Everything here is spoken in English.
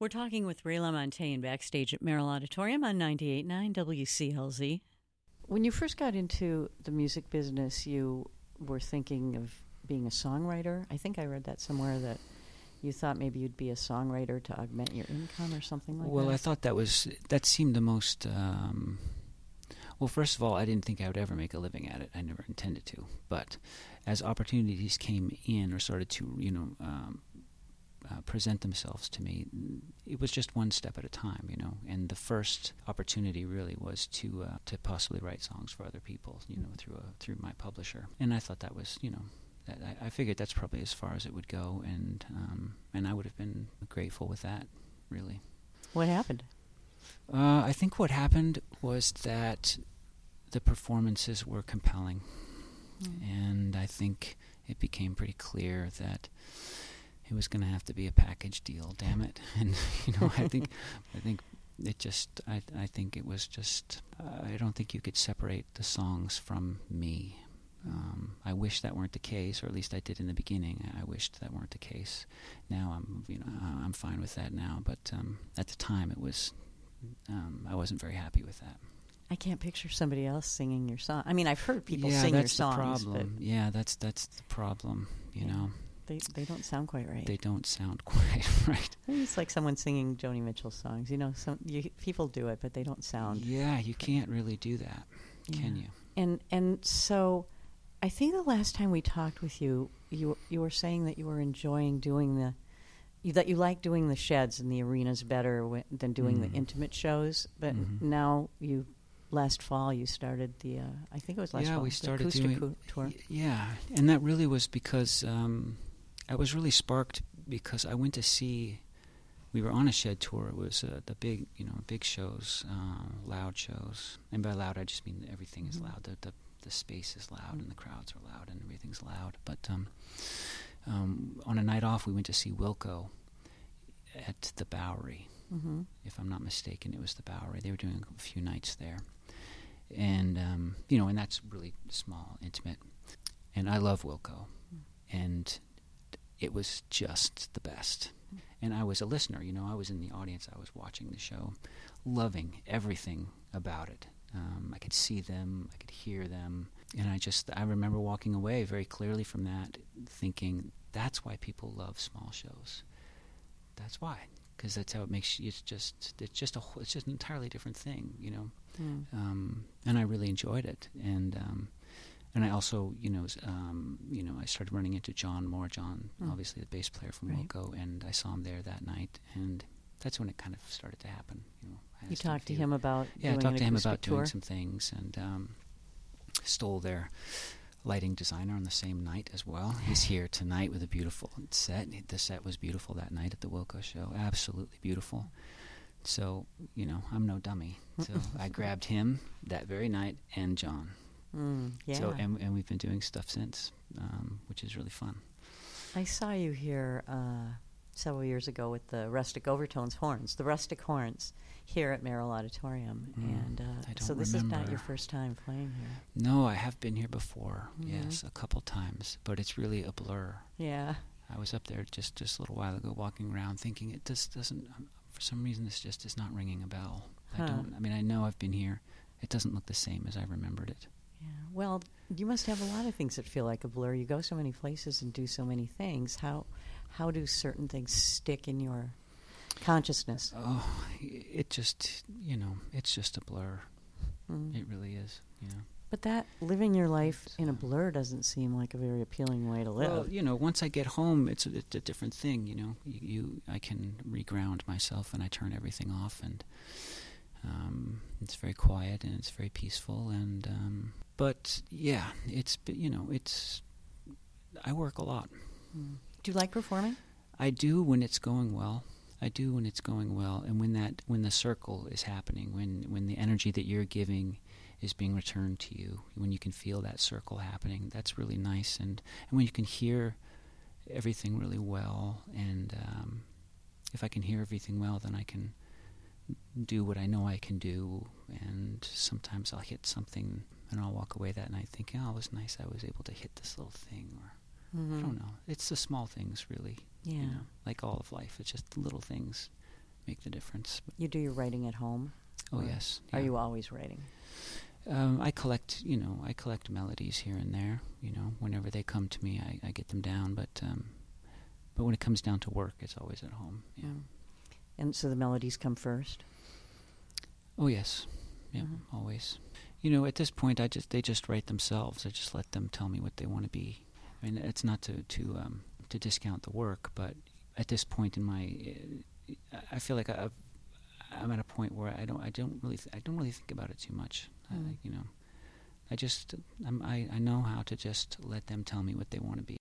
We're talking with Ray LaMontagne backstage at Merrill Auditorium on 98.9 WCLZ. When you first got into the music business, you were thinking of being a songwriter. I think I read that somewhere that you thought maybe you'd be a songwriter to augment your income or something like well, that. Well, I thought that was that seemed the most. Um, well, first of all, I didn't think I would ever make a living at it. I never intended to. But as opportunities came in or started to, you know, um, uh, present themselves to me, it was just one step at a time, you know. And the first opportunity really was to uh, to possibly write songs for other people, you know, through a through my publisher. And I thought that was, you know, that I, I figured that's probably as far as it would go, and um, and I would have been grateful with that, really. What happened? Uh, I think what happened was that the performances were compelling, mm. and I think it became pretty clear that it was going to have to be a package deal. Damn it! And you know, I think, I think it just, I, I think it was just, uh, I don't think you could separate the songs from me. Um, I wish that weren't the case, or at least I did in the beginning. I wished that weren't the case. Now I'm, you know, I'm fine with that now. But um, at the time, it was, um, I wasn't very happy with that. I can't picture somebody else singing your song. I mean, I've heard people yeah, sing that's your the problem. Yeah, that's that's the problem. You Yeah. know, They they don't sound quite right. they don't sound quite right. it's like someone singing Joni Mitchell songs. You know, some you, people do it, but they don't sound. Yeah, you can't really do that, can you? And and so, I think the last time we talked with you, you you were saying that you were enjoying doing the, you, that you like doing the sheds and the arenas better w- than doing Mm. the intimate shows. But Mhm. now you, last fall you started the. Uh, I think it was last yeah, fall. we the started acoustic doing. tour. Yeah, and that really was because um, I was really sparked because I went to see. We were on a shed tour. It was uh, the big, you know, big shows, uh, loud shows, and by loud I just mean everything is Mhm. loud. The, the the space is loud, Mm. and the crowds are loud, and everything's loud. But um, um, on a night off, we went to see Wilco at the Bowery hmm if I'm not mistaken. It was the Bowery. They were doing a few nights there, and um, you know, and that's really small, intimate. And I love Wilco, and it was just the best. And I was a listener. You know, I was in the audience. I was watching the show, loving everything about it. Um, I could see them. I could hear them. And I just, I remember walking away very clearly from that, thinking that's why people love small shows. That's why because that's how it makes you. It's just it's just a whole, it's just an entirely different thing, you know. Mm. Um, and I really enjoyed it, and um, and I also you know um, you know I started running into John Moore, John Mm. obviously the bass player from Right. Wilco, and I saw him there that night, and that's when it kind of started to happen. You know, I You talked to him about yeah, I talked to him about tour. doing some things, and um, stole their lighting designer on the same night as well. He's here tonight with a beautiful set. The set was beautiful that night at the Wilco show, absolutely beautiful. So you know, I'm no dummy. So I grabbed him that very night and John. Mm, yeah. So and and we've been doing stuff since, um, which is really fun. I saw you here uh, several years ago with the rustic overtones horns, the rustic horns, here at Merrill Auditorium, Mm, and uh, so this is not your first time playing here. No, I have been here before. Mhm. Yes, a couple times, but it's really a blur. Yeah. I was up there just just a little while ago, walking around, thinking it just doesn't. Um, for some reason, this just is not ringing a bell. Huh. I don't. I mean, I know I've been here. It doesn't look the same as I remembered it. Yeah. Well, you must have a lot of things that feel like a blur. You go so many places and do so many things. How how do certain things stick in your consciousness? Oh, it just you know, it's just a blur. Mm. It really is. You know. But that living your life in a blur doesn't seem like a very appealing way to live. Well, you know, once I get home, it's a, it's a different thing. You know, you, you I can reground myself and I turn everything off, and um, it's very quiet and it's very peaceful. And um, but yeah, it's you know, it's I work a lot. Mm. Do you like performing? I do when it's going well. I do when it's going well, and when that when the circle is happening, when when the energy that you're giving is being returned to you, when you can feel that circle happening, that's really nice. And and when you can hear everything really well, and um, if I can hear everything well, then I can do what I know I can do. And sometimes I'll hit something, and I'll walk away that night thinking, "Oh, it was nice. I was able to hit this little thing," or Mm-hmm. I don't know. It's the small things, really Yeah. you know, like all of life. It's just the little things make the difference. But, You do your writing at home? oh yes. Are you always writing? Um, I collect, you know, I collect melodies here and there. You know, whenever they come to me, I, I get them down. But um, but when it comes down to work, it's always at home. Yeah. Mm. And so the melodies come first? Oh yes, yeah, Mhm. always. You know, at this point, I just they just write themselves. I just let them tell me what they want to be. I mean, it's not to to um, to discount the work, but at this point in my, uh, I feel like I've, I'm at a point where I don't I don't really th- I don't really think about it too much. Mm. I, you know, I just I'm, I I know how to just let them tell me what they want to be.